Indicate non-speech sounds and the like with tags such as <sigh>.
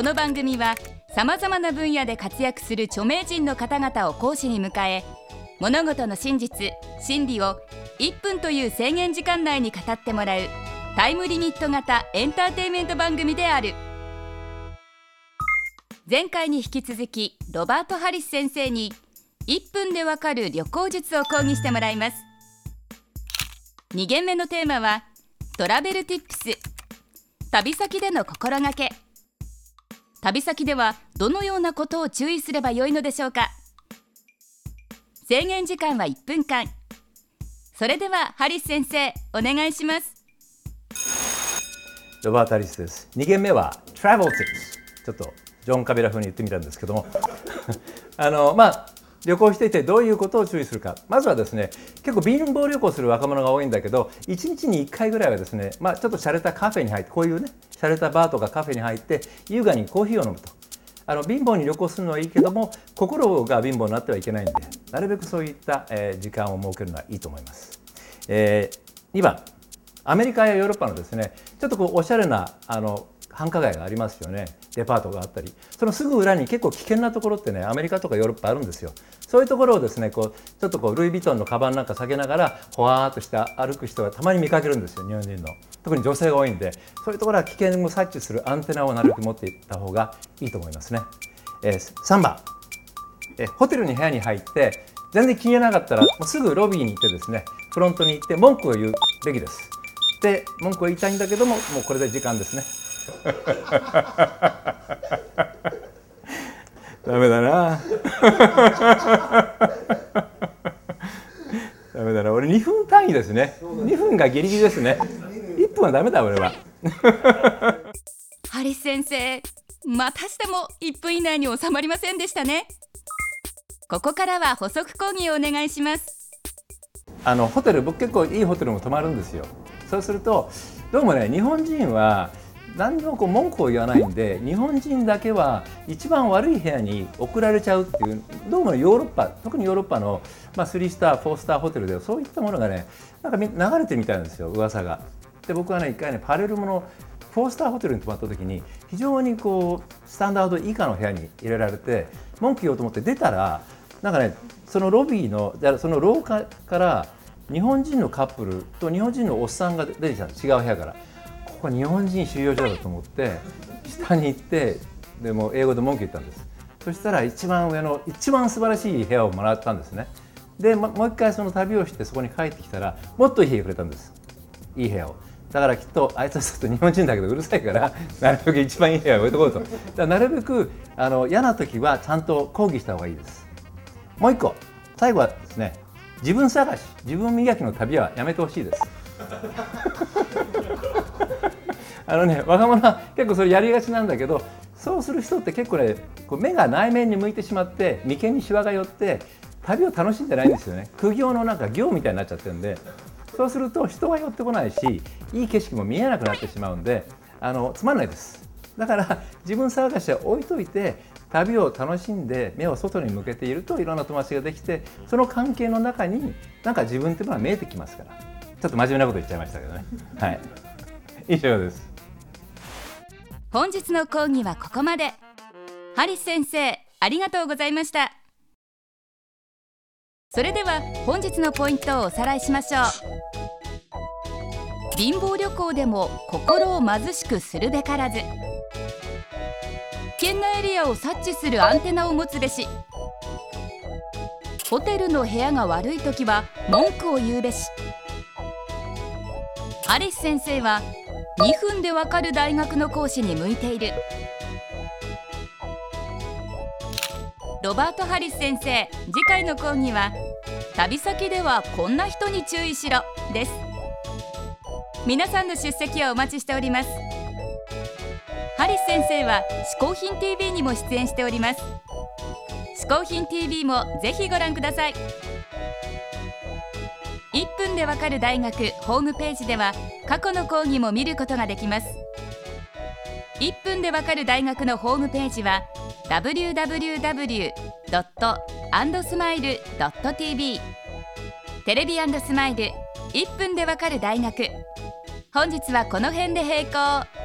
この番組はさまざまな分野で活躍する著名人の方々を講師に迎え物事の真実真理を1分という制限時間内に語ってもらうタイムリミット型エンターテインメント番組である。前回に引き続きロバート・ハリス先生に1分でわかる旅行術を講義してもらいます。2限目のテーマはトラベルティップス。旅先での心がけ。旅先ではどのようなことを注意すればよいのでしょうか？制限時間は1分間。それではハリス先生お願いします。ロバート・ハリスです。2件目は Travel Tips ちょっとジョン・カビラ風に言ってみたんですけども。<laughs> あのまあ旅行していてどういうことを注意するか。まずはですね結構貧乏旅行する若者が多いんだけど1日に1回ぐらいはですね、まあ、ちょっと洒落たカフェに入ってこういうね洒落たバーとかカフェに入って優雅にコーヒーを飲むと。あの貧乏に旅行するのはいいけども心が貧乏になってはいけないんでなるべくそういった、え、時間を設けるのはいいと思います、えー、2番アメリカやヨーロッパのですねちょっとこうおしゃれなあの繁華街がありますよね。デパートがあったり。そのすぐ裏に結構危険なところってねアメリカとかヨーロッパあるんですよ。そういうところをですねこうちょっとこうルイ・ヴィトンのカバンなんか下げながらほわーっとして歩く人がたまに見かけるんですよ日本人の。特に女性が多いんで。そういうところは危険を察知するアンテナをなるべく持っていった方がいいと思いますね、えー、3番、えホテルに部屋に入って全然気に入らなかったらもうすぐロビーに行ってですねフロントに行って文句を言うべきです。で文句を言いたいんだけどももうこれで時間ですね。<laughs> ダメだな。<laughs> ダメだな。俺2分単位ですね。2分がギリギリですね。1分はダメだ俺は。<laughs> ハリス先生またしても1分以内に収まりませんでしたね。ここからは補足講義をお願いします。あのホテル僕結構いいホテルも泊まるんですよ。そうするとどうもね日本人は何にもこう文句を言わないんで日本人だけは一番悪い部屋に送られちゃうっていうどうもヨーロッパ特にヨーロッパの、まあ、3スター4スターホテルではそういったものがねなんか流れてるみたいなんですよ噂が。で僕はね一回ねパレルモの4スターホテルに泊まった時に非常にこうスタンダード以下の部屋に入れられて文句言おうと思って出たらなんかねそのロビーのその廊下から日本人のカップルと日本人のおっさんが出てきた違う部屋からここ日本人収容所だと思って下に行ってでも英語で文句言ったんです。そしたら一番上の一番素晴らしい部屋をもらったんですね。で、もう一回その旅をしてそこに帰ってきたらもっといい部屋くれたんです。いい部屋を。だからきっとあいつはちょっと日本人だけどうるさいから <laughs> なるべく一番いい部屋を置いとこうと。だなるべくあの嫌な時はちゃんと抗議した方がいいです。もう一個。最後はですね自分探し。自分磨きの旅はやめてほしいです。あのね <laughs> 若者は結構それやりがちなんだけどそうする人って結構ねこう目が内面に向いてしまって眉間にしわが寄って旅を楽しんでないんですよね。苦行のなんか行みたいになっちゃってるんでそうすると人が寄ってこないしいい景色も見えなくなってしまうんであのつまんないです。だから自分探しは置いといて旅を楽しんで目を外に向けているといろんな友達ができてその関係の中になんか自分っていうのは見えてきますから。ちょっと真面目なこと言っちゃいましたけどね。はい。以上です。本日の講義はここまで。ハリス先生ありがとうございました。それでは本日のポイントをおさらいしましょう。貧乏旅行でも心を貧しくするべからず。危険なエリアを察知するアンテナを持つべし。ホテルの部屋が悪い時は文句を言うべし。アリス先生は2分でわかる大学の講師に向いている。ロバート・ハリス先生次回の講義は旅先ではこんな人に注意しろです。皆さんの出席をお待ちしております。ハリス先生は嗜好品 TV にも出演しております。嗜好品 TV もぜひご覧ください。分でわかる大学ホームページでは過去の講義も見ることができます。1分でわかる大学のホームページは www.andsmile.tv テレビスマイル1分でわかる大学。本日はこの辺で閉校。